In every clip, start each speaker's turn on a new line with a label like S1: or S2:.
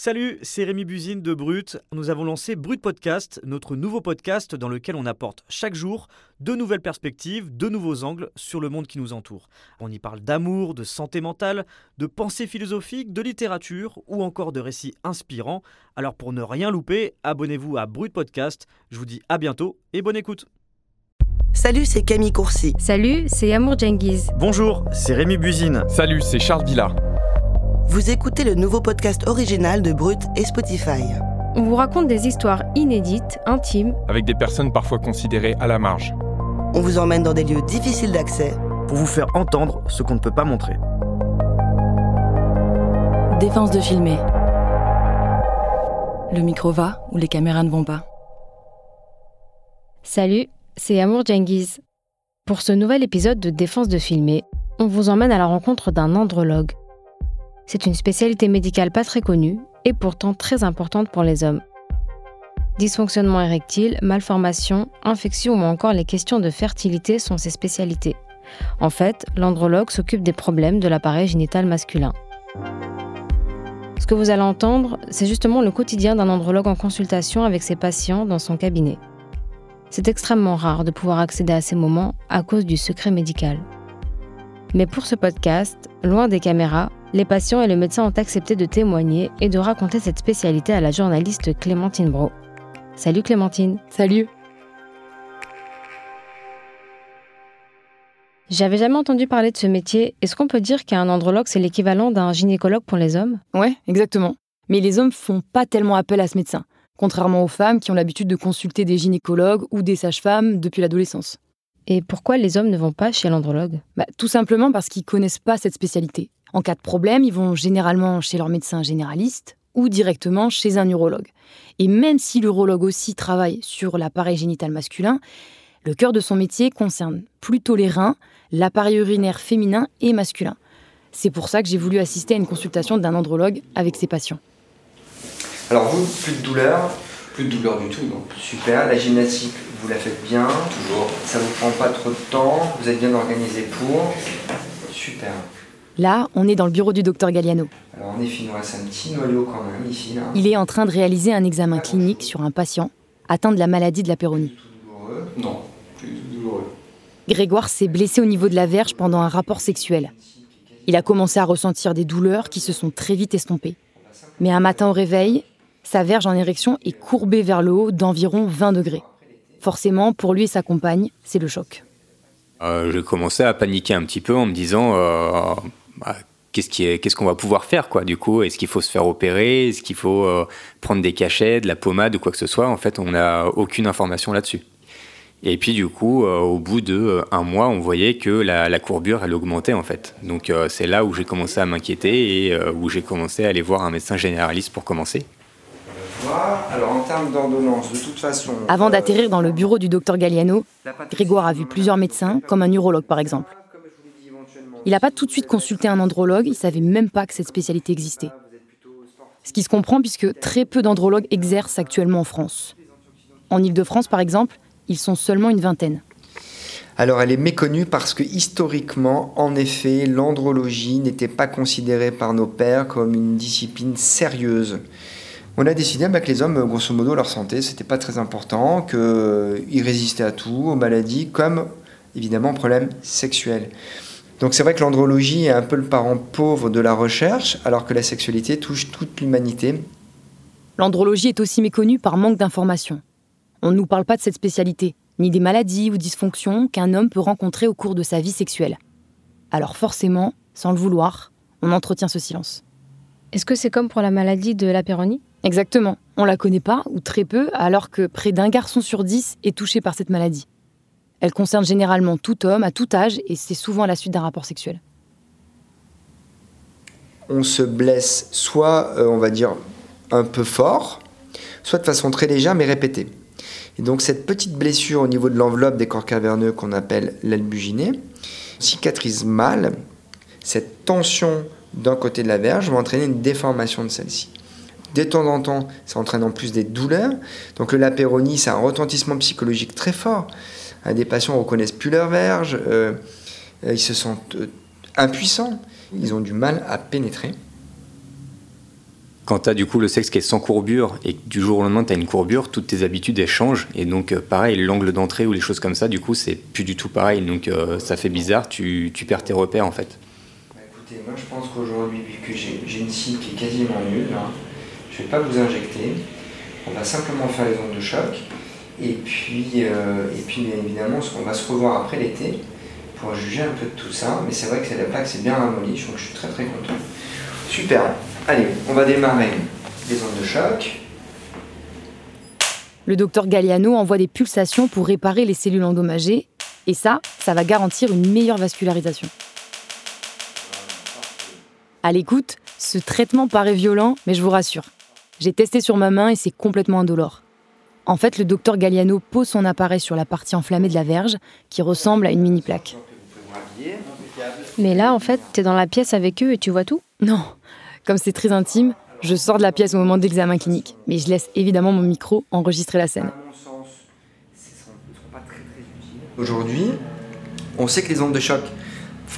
S1: Salut, c'est Rémi Buzine de Brut. Nous avons lancé Brut Podcast, notre nouveau podcast dans lequel on apporte chaque jour de nouvelles perspectives, de nouveaux angles sur le monde qui nous entoure. On y parle d'amour, de santé mentale, de pensée philosophique, de littérature ou encore de récits inspirants. Alors pour ne rien louper, abonnez-vous à Brut Podcast. Je vous dis à bientôt et bonne écoute.
S2: Salut, c'est Camille Courcy.
S3: Salut, c'est Amour Djengiz.
S1: Bonjour, c'est Rémi Buzine.
S4: Salut, c'est Charles Villard.
S2: Vous écoutez le nouveau podcast original de Brut et Spotify.
S3: On vous raconte des histoires inédites, intimes,
S4: avec des personnes parfois considérées à la marge.
S2: On vous emmène dans des lieux difficiles d'accès
S1: pour vous faire entendre ce qu'on ne peut pas montrer.
S5: Défense de filmer. Le micro va ou les caméras ne vont pas.
S3: Salut, c'est Amour Djengiz. Pour ce nouvel épisode de Défense de filmer, on vous emmène à la rencontre d'un andrologue c'est une spécialité médicale pas très connue et pourtant très importante pour les hommes. Dysfonctionnement érectile, malformation, infection ou encore les questions de fertilité sont ses spécialités. En fait, l'andrologue s'occupe des problèmes de l'appareil génital masculin. Ce que vous allez entendre, c'est justement le quotidien d'un andrologue en consultation avec ses patients dans son cabinet. C'est extrêmement rare de pouvoir accéder à ces moments à cause du secret médical. Mais pour ce podcast, loin des caméras, les patients et le médecin ont accepté de témoigner et de raconter cette spécialité à la journaliste Clémentine Bro. Salut Clémentine.
S5: Salut.
S3: J'avais jamais entendu parler de ce métier. Est-ce qu'on peut dire qu'un andrologue, c'est l'équivalent d'un gynécologue pour les hommes?
S5: Ouais, exactement. Mais les hommes font pas tellement appel à ce médecin, contrairement aux femmes qui ont l'habitude de consulter des gynécologues ou des sages-femmes depuis l'adolescence.
S3: Et pourquoi les hommes ne vont pas chez l'andrologue?
S5: Bah, Tout simplement parce qu'ils connaissent pas cette spécialité. En cas de problème, ils vont généralement chez leur médecin généraliste ou directement chez un urologue. Et même si l'urologue aussi travaille sur l'appareil génital masculin, le cœur de son métier concerne plutôt les reins, l'appareil urinaire féminin et masculin. C'est pour ça que j'ai voulu assister à une consultation d'un andrologue avec ses patients.
S6: Alors vous, plus de douleur Plus de douleur du tout, donc super. La gymnastique, vous la faites bien Toujours. Ça vous prend pas trop de temps Vous êtes bien organisé pour Super.
S5: Là, on est dans le bureau du docteur Galliano.
S6: Alors en effet, il nous reste un petit noyau quand même ici.
S5: Il est en train de réaliser un examen clinique sur un patient atteint de la maladie de la péronie.
S6: Non, plus douloureux.
S5: Grégoire s'est blessé au niveau de la verge pendant un rapport sexuel. Il a commencé à ressentir des douleurs qui se sont très vite estompées. Mais un matin au réveil, sa verge en érection est courbée vers le haut d'environ 20 degrés. Forcément, pour lui et sa compagne, c'est le choc.
S7: Euh, j'ai commencé à paniquer un petit peu en me disant euh, bah, qu'est-ce qu'on va pouvoir faire quoi du coup? Est-ce qu'il faut se faire opérer? Est-ce qu'il faut euh, prendre des cachets, de la pommade ou quoi que ce soit? En fait, on n'a aucune information là-dessus. Et puis du coup, euh, au bout de euh, un mois, on voyait que la, courbure elle augmentait en fait. Donc c'est là où j'ai commencé à m'inquiéter et où j'ai commencé à aller voir un médecin généraliste pour commencer.
S6: Alors en termes d'ordonnance, de toute façon.
S5: Avant d'atterrir dans le bureau du docteur Galliano, Grégoire a vu plusieurs médecins, comme un urologue par exemple. Il n'a pas tout de suite consulté un andrologue, il savait même pas que cette spécialité existait. Ce qui se comprend puisque très peu d'andrologues exercent actuellement en France. En Ile-de-France, par exemple, ils sont seulement une vingtaine.
S6: Alors elle est méconnue parce que historiquement, en effet, l'andrologie n'était pas considérée par nos pères comme une discipline sérieuse. On a décidé bah, que les hommes, grosso modo, leur santé, c'était pas très important, qu'ils résistaient à tout, aux maladies, comme évidemment aux problèmes sexuels. Donc c'est vrai que l'andrologie est un peu le parent pauvre de la recherche, alors que la sexualité touche toute l'humanité.
S5: L'andrologie est aussi méconnue par manque d'informations. On ne nous parle pas de cette spécialité, ni des maladies ou dysfonctions qu'un homme peut rencontrer au cours de sa vie sexuelle. Alors forcément, sans le vouloir, on entretient ce silence.
S3: Est-ce que c'est comme pour la maladie de la péronie?
S5: Exactement. On la connaît pas, ou très peu, alors que près d'un garçon sur dix est touché par cette maladie. Elle concerne généralement tout homme, à tout âge, et c'est souvent à la suite d'un rapport sexuel.
S6: On se blesse soit, euh, on va dire, un peu fort, soit de façon très légère mais répétée. Et donc cette petite blessure au niveau de l'enveloppe des corps caverneux qu'on appelle l'albuginée cicatrise mal. Cette tension d'un côté de la verge va entraîner une déformation de celle-ci. De temps en temps, ça entraîne en plus des douleurs. Donc le lapéronie, c'est un retentissement psychologique très fort. Euh, des patients ne reconnaissent plus leur verge, euh, euh, ils se sentent impuissants, ils ont du mal à pénétrer.
S7: quand tu as du coup le sexe qui est sans courbure et que du jour au lendemain tu as une courbure, toutes tes habitudes elles changent. Et donc, euh, pareil, l'angle d'entrée ou les choses comme ça, du coup, c'est plus du tout pareil. Donc, euh, ça fait bizarre, tu, tu, perds tes repères en fait.
S6: Bah, écoutez, moi je pense qu'aujourd'hui, vu que j'ai une cible qui est quasiment nulle, hein, je vais pas vous injecter. On va simplement faire les ondes de choc. Et puis, euh, et puis bien évidemment, on va se revoir après l'été pour juger un peu de tout ça. Mais c'est vrai que la plaque c'est bien ramolli, donc je suis très très content. Super. Allez, on va démarrer les ondes de choc.
S5: Le docteur Galliano envoie des pulsations pour réparer les cellules endommagées. Et ça, ça va garantir une meilleure vascularisation. À l'écoute, ce traitement paraît violent, mais je vous rassure. J'ai testé sur ma main et c'est complètement indolore. En fait, le docteur Galliano pose son appareil sur la partie enflammée de la verge, qui ressemble à une mini plaque.
S3: Mais là, en fait, t'es dans la pièce avec eux et tu vois tout?
S5: Non. Comme c'est très intime, je sors de la pièce au moment de l'examen clinique. Mais je laisse évidemment mon micro enregistrer la scène.
S6: Aujourd'hui, on sait que les ondes de choc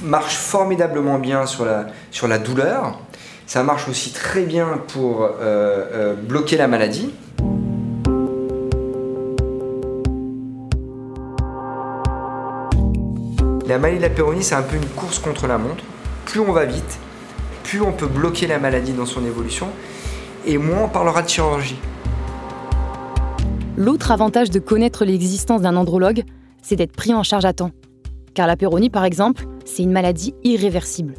S6: marchent formidablement bien sur la, sur la douleur. Ça marche aussi très bien pour euh, euh, bloquer la maladie. La maladie de la péronie, c'est un peu une course contre la montre. Plus on va vite, plus on peut bloquer la maladie dans son évolution, et moins on parlera de chirurgie.
S5: L'autre avantage de connaître l'existence d'un andrologue, c'est d'être pris en charge à temps. Car la péronie, par exemple, c'est une maladie irréversible.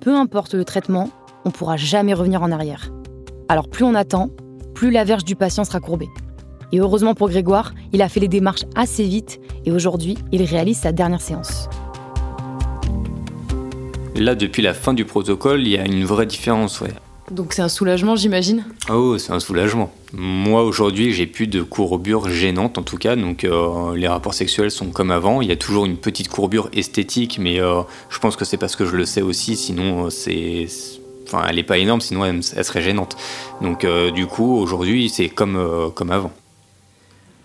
S5: Peu importe le traitement, on ne pourra jamais revenir en arrière. Alors plus on attend, plus la verge du patient sera courbée. Et heureusement pour Grégoire, il a fait les démarches assez vite et aujourd'hui, il réalise sa dernière séance.
S7: Là, depuis la fin du protocole, il y a une vraie différence, ouais.
S5: Donc c'est un soulagement, j'imagine?
S7: Oh, c'est un soulagement. Moi, aujourd'hui, j'ai plus de courbure gênante, en tout cas. Donc, euh, les rapports sexuels sont comme avant. Il y a toujours une petite courbure esthétique, mais euh, je pense que c'est parce que je le sais aussi. Sinon, euh, c'est, enfin, elle n'est pas énorme, sinon elle, serait gênante. Donc, du coup, aujourd'hui, c'est comme, comme avant.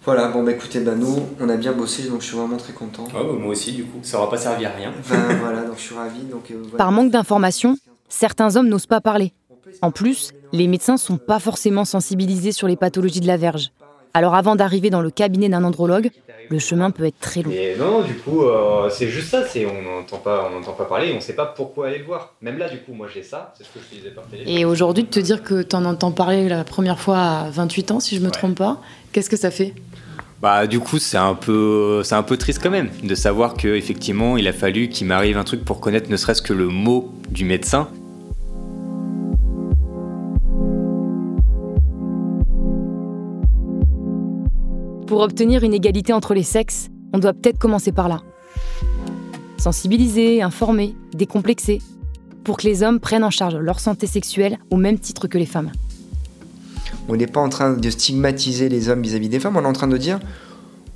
S6: Voilà, bon bah écoutez, bah nous, on a bien bossé, donc je suis vraiment très content.
S7: Ah, bah, moi aussi, du coup, ça aura pas servi à rien.
S6: Ben, voilà, donc je suis ravi. Donc,
S5: euh, Par manque d'informations, certains hommes n'osent pas parler. En plus, les médecins sont pas forcément sensibilisés sur les pathologies de la verge. Alors avant d'arriver dans le cabinet d'un andrologue, le chemin peut être très long.
S7: non, du coup, euh, c'est juste ça, c'est on n'entend pas, on pas parler, on ne sait pas pourquoi aller le voir. Même là, du coup, moi j'ai ça, c'est ce que je te disais par téléphone.
S5: Et aujourd'hui, de te dire que tu en entends parler la première fois à 28 ans, si je me trompe pas, qu'est-ce que ça fait?
S7: Bah, du coup, c'est un peu, c'est un peu triste quand même de savoir que effectivement, il a fallu qu'il m'arrive un truc pour connaître ne serait-ce que le mot du médecin.
S5: Pour obtenir une égalité entre les sexes, on doit peut-être commencer par là. Sensibiliser, informer, décomplexer, pour que les hommes prennent en charge leur santé sexuelle au même titre que les femmes.
S6: On n'est pas en train de stigmatiser les hommes vis-à-vis des femmes, on est en train de dire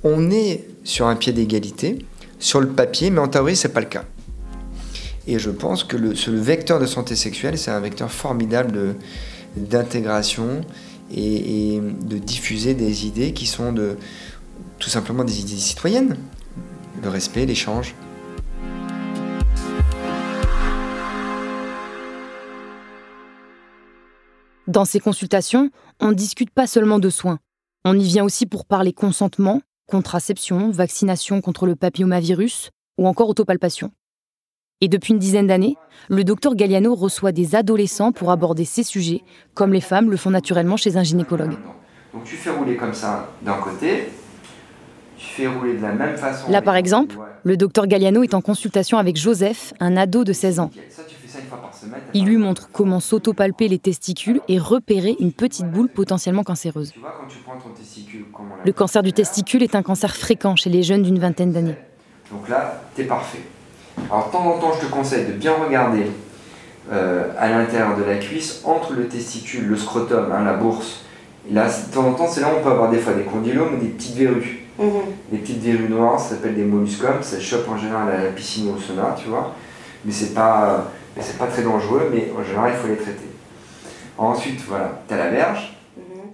S6: on est sur un pied d'égalité, sur le papier, mais en théorie, c'est pas le cas. Et je pense que le, vecteur de santé sexuelle, c'est un vecteur formidable d'intégration et, de diffuser des idées qui sont de, tout simplement des idées citoyennes. Le respect, l'échange.
S5: Dans ces consultations, on ne discute pas seulement de soins. On y vient aussi pour parler consentement, contraception, vaccination contre le papillomavirus ou encore autopalpation. Et depuis une dizaine d'années, le docteur Galliano reçoit des adolescents pour aborder ces sujets, comme les femmes le font naturellement chez un gynécologue.
S6: Donc tu fais rouler comme ça d'un côté, tu fais rouler de la même façon.
S5: Là par exemple, le docteur Galliano est en consultation avec Joseph, un ado de 16 ans. Il lui montre comment s'autopalper les testicules et repérer une petite boule potentiellement cancéreuse. Le cancer du testicule est un cancer fréquent chez les jeunes d'une vingtaine d'années.
S6: Donc là, t'es parfait. Alors, de temps en temps, je te conseille de bien regarder euh, à l'intérieur de la cuisse, entre le testicule, le scrotum, hein, la bourse. Et là, de temps en temps, c'est là où on peut avoir des fois des condylomes ou des petites verrues. Mhm. Des petites verrues noires, ça s'appelle des molluscums, ça chope en général à la piscine ou au sauna, tu vois. Mais c'est pas mais c'est pas très dangereux, mais en général, il faut les traiter. Ensuite, voilà, tu as la verge.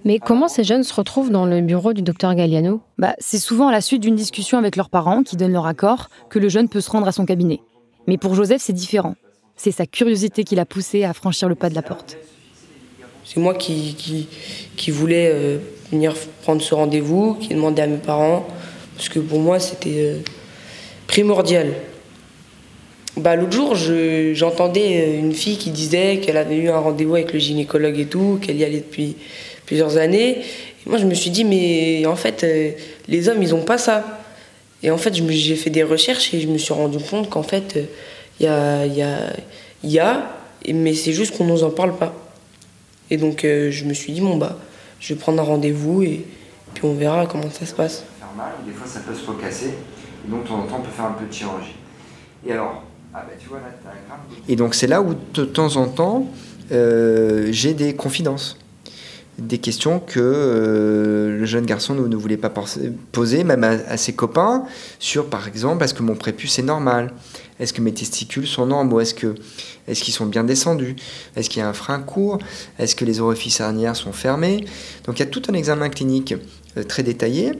S3: Mais comment ces jeunes se retrouvent dans le bureau du docteur Galliano?
S5: Bah, C'est souvent à la suite d'une discussion avec leurs parents qui donnent leur accord que le jeune peut se rendre à son cabinet. Mais pour Joseph, c'est différent. C'est sa curiosité qui l'a poussé à franchir le pas de la porte.
S8: C'est moi qui, qui, qui voulais euh, venir prendre ce rendez-vous, qui ai demandé à mes parents, parce que pour moi c'était euh, primordial. Bah, L'autre jour, je- j'entendais euh, une fille qui disait qu'elle avait eu un rendez-vous avec le gynécologue et tout, qu'elle y allait depuis plusieurs années. Et moi, je me suis dit, mais en fait, euh, les hommes, ils n'ont pas ça. Et en fait, j'ai fait des recherches et je me suis rendu compte qu'en fait, euh, il y a, il y a, il y a, mais c'est juste qu'on nous en parle pas. Et donc, euh, je me suis dit, bon, bah, je vais prendre un rendez-vous et puis on verra comment ça se passe.
S6: faire mal, des fois ça peut se recasser, et donc de temps en temps on peut faire un peu de chirurgie. Et alors, ah bah tu vois là, t'as un crâne. Et donc c'est là où de temps en temps euh, j'ai des confidences, des questions que euh, le jeune garçon ne, voulait pas poser, même à, ses copains, sur par exemple est-ce que mon prépuce est normal? Est-ce que mes testicules sont normaux? Est-ce qu'ils sont bien descendus? Est-ce qu'il y a un frein court? Est-ce que les orifices hernières sont fermés? Donc il y a tout un examen clinique euh, très détaillé.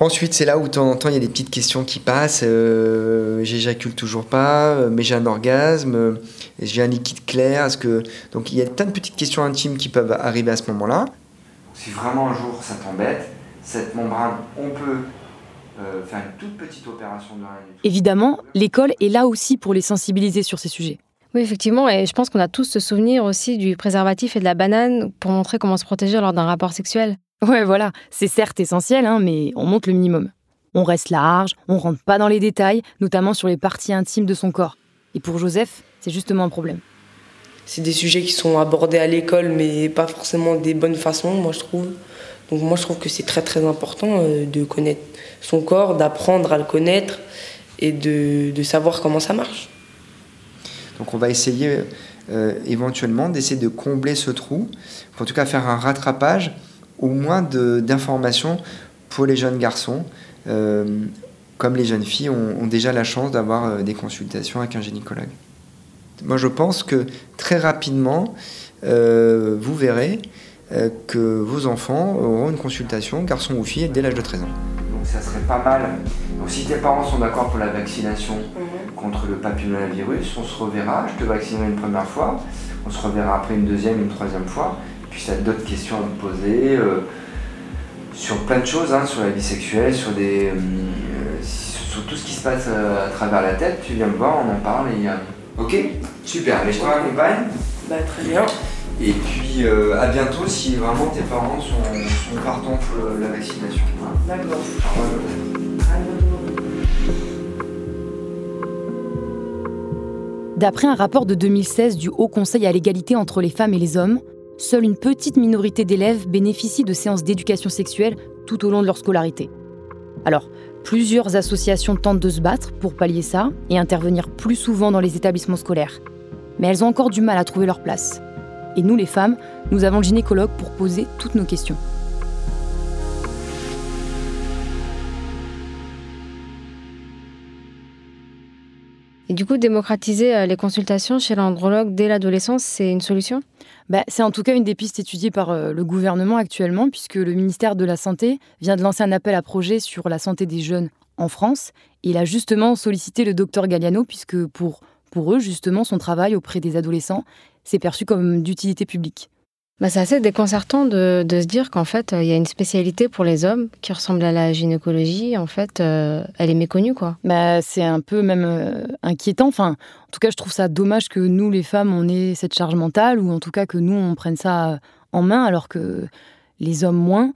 S6: Ensuite, c'est là où de temps en temps il y a des petites questions qui passent. euh, J'éjacule toujours pas, euh, mais j'ai un orgasme, euh, j'ai un liquide clair. Est-ce que donc il y a plein de petites questions intimes qui peuvent arriver à ce moment-là. Si vraiment un jour ça t'embête, cette membrane, on peut euh, faire une toute petite opération de.
S5: Évidemment, l'école est là aussi pour les sensibiliser sur ces sujets.
S3: Oui, effectivement, et je pense qu'on a tous ce souvenir aussi du préservatif et de la banane pour montrer comment se protéger lors d'un rapport sexuel.
S5: Ouais, voilà, c'est certes essentiel, hein, mais on monte le minimum. On reste large, on rentre pas dans les détails, notamment sur les parties intimes de son corps. Et pour Joseph, c'est justement un problème.
S8: C'est des sujets qui sont abordés à l'école, mais pas forcément des bonnes façons, moi je trouve. Donc moi je trouve que c'est très très important euh, de connaître son corps, d'apprendre à le connaître et de, de savoir comment ça marche.
S6: Donc on va essayer euh, éventuellement d'essayer de combler ce trou, en tout cas faire un rattrapage au moins de- d'informations pour les jeunes garçons, euh, comme les jeunes filles ont, ont déjà la chance d'avoir euh, des consultations avec un gynécologue. Moi je pense que très rapidement, euh, vous verrez euh, que vos enfants auront une consultation, garçon ou fille, dès l'âge de 13 ans. Donc ça serait pas mal. Donc si tes parents sont d'accord pour la vaccination, contre le papillomavirus. On se reverra. Je te vaccinerai une première fois. On se reverra après une deuxième, une troisième fois. Puis tu as d'autres questions à me poser euh, sur plein de choses, hein, sur la vie sexuelle, sur, des, euh, sur tout ce qui se passe euh, à travers la tête. Tu viens me voir, on en parle. Et, euh, Ok Super. Mais je te raccompagne.
S8: Bah, très bien.
S6: Et puis euh, à bientôt si vraiment tes parents sont, sont partants pour euh, la vaccination.
S8: D'accord.
S6: Au revoir.
S5: D'après un rapport de 2016 du Haut Conseil à l'égalité entre les femmes et les hommes, seule une petite minorité d'élèves bénéficient de séances d'éducation sexuelle tout au long de leur scolarité. Alors, plusieurs associations tentent de se battre pour pallier ça et intervenir plus souvent dans les établissements scolaires. Mais elles ont encore du mal à trouver leur place. Et nous, les femmes, nous avons le gynécologue pour poser toutes nos questions.
S3: Et du coup, démocratiser euh, les consultations chez l'andrologue dès l'adolescence, c'est une solution?
S5: Bah, c'est en tout cas une des pistes étudiées par euh, le gouvernement actuellement, puisque le ministère de la Santé vient de lancer un appel à projet sur la santé des jeunes en France. Il a justement sollicité le docteur Galliano, puisque pour, pour eux, justement, son travail auprès des adolescents, c'est perçu comme d'utilité publique.
S3: Bah, C'est assez déconcertant de, se dire qu'en fait, euh, il y a une spécialité pour les hommes qui ressemble à la gynécologie. En fait, euh, elle est méconnue, quoi.
S5: Bah, c'est un peu même euh, inquiétant. Enfin, en tout cas, je trouve ça dommage que nous, les femmes, on ait cette charge mentale, ou en tout cas que nous, on prenne ça en main, alors que les hommes moins.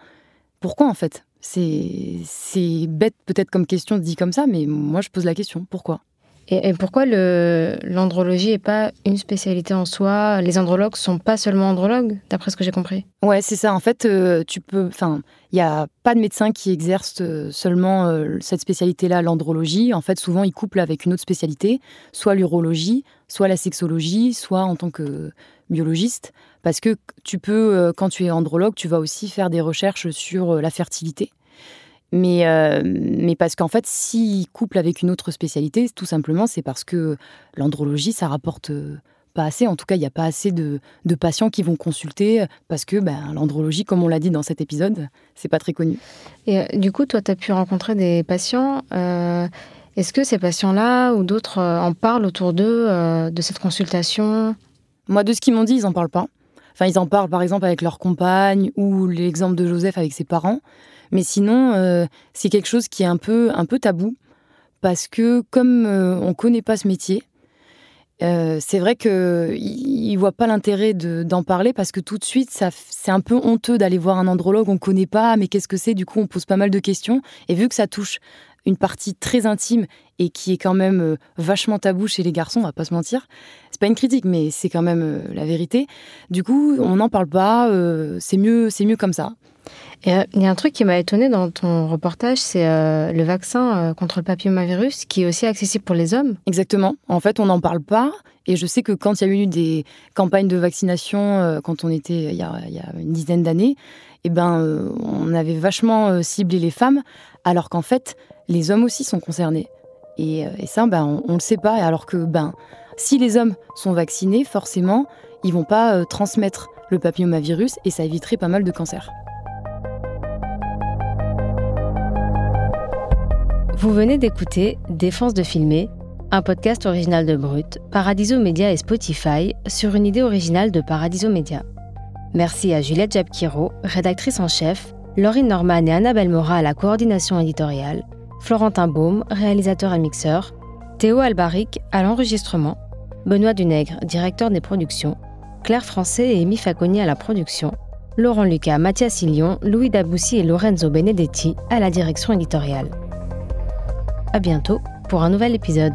S5: Pourquoi, en fait? C'est c'est bête peut-être comme question dit comme ça, mais moi, je pose la question. Pourquoi?
S3: Et, pourquoi l'andrologie n'est pas une spécialité en soi? Les andrologues sont pas seulement andrologues, d'après ce que j'ai compris.
S5: Ouais, c'est ça. En fait, euh, tu peux. Enfin, il n'y a pas de médecin qui exerce euh, seulement euh, cette spécialité-là, l'andrologie. En fait, souvent, ils couplent avec une autre spécialité, soit l'urologie, soit la sexologie, soit en tant que biologiste. Parce que tu peux, quand tu es andrologue, tu vas aussi faire des recherches sur la fertilité. Mais, euh, mais parce qu'en fait, s'ils couplent avec une autre spécialité, tout simplement, c'est parce que l'andrologie, ça rapporte euh, pas assez. En tout cas, il n'y a pas assez de, de patients qui vont consulter parce que ben, l'andrologie, comme on l'a dit dans cet épisode, c'est pas très connu.
S3: Et euh, du coup, toi, tu as pu rencontrer des patients. euh, Est-ce que ces patients-là ou d'autres en parlent autour d'eux de cette consultation?
S5: Moi, de ce qu'ils m'ont dit, ils en parlent pas. Enfin, ils en parlent par exemple avec leur compagne ou l'exemple de Joseph avec ses parents. Mais sinon, euh, c'est quelque chose qui est un peu, un peu tabou parce que comme euh, on ne connaît pas ce métier, euh, c'est vrai qu'ils ne voient pas l'intérêt d'en parler parce que tout de suite, c'est un peu honteux d'aller voir un andrologue, on ne connaît pas, mais qu'est-ce que c'est? Du coup, on pose pas mal de questions. Et vu que ça touche une partie très intime et qui est quand même vachement tabou chez les garçons, on va pas se mentir. C'est pas une critique, mais c'est quand même euh, la vérité. Du coup, on n'en parle pas. Euh, c'est mieux, c'est mieux comme ça.
S3: Il y a un truc qui m'a étonné dans ton reportage, c'est le vaccin contre le papillomavirus qui est aussi accessible pour les hommes.
S5: Exactement. En fait, on n'en parle pas. Et je sais que quand il y a eu des campagnes de vaccination, quand on était il y a, il y a une dizaine d'années, eh ben, on avait vachement ciblé les femmes, alors qu'en fait, les hommes aussi sont concernés. Et, euh, ça, ben, on ne le sait pas. Alors que ben, si les hommes sont vaccinés, forcément, ils vont pas euh, transmettre le papillomavirus et ça éviterait pas mal de cancers.
S3: Vous venez d'écouter Défense de filmer, un podcast original de Brut, Paradiso Media et Spotify sur une idée originale de Paradiso Media. Merci à Juliette Jabkiro, rédactrice en chef, Laurine Norman et Annabelle Mora à la coordination éditoriale, Florentin Baume, réalisateur et mixeur, Théo Albaric à l'enregistrement, Benoît Dunègre, directeur des productions, Claire Français et Amy Faconi à la production, Laurent Lucas, Mathias Illion, Louis Daboussi et Lorenzo Benedetti à la direction éditoriale. À bientôt pour un nouvel épisode.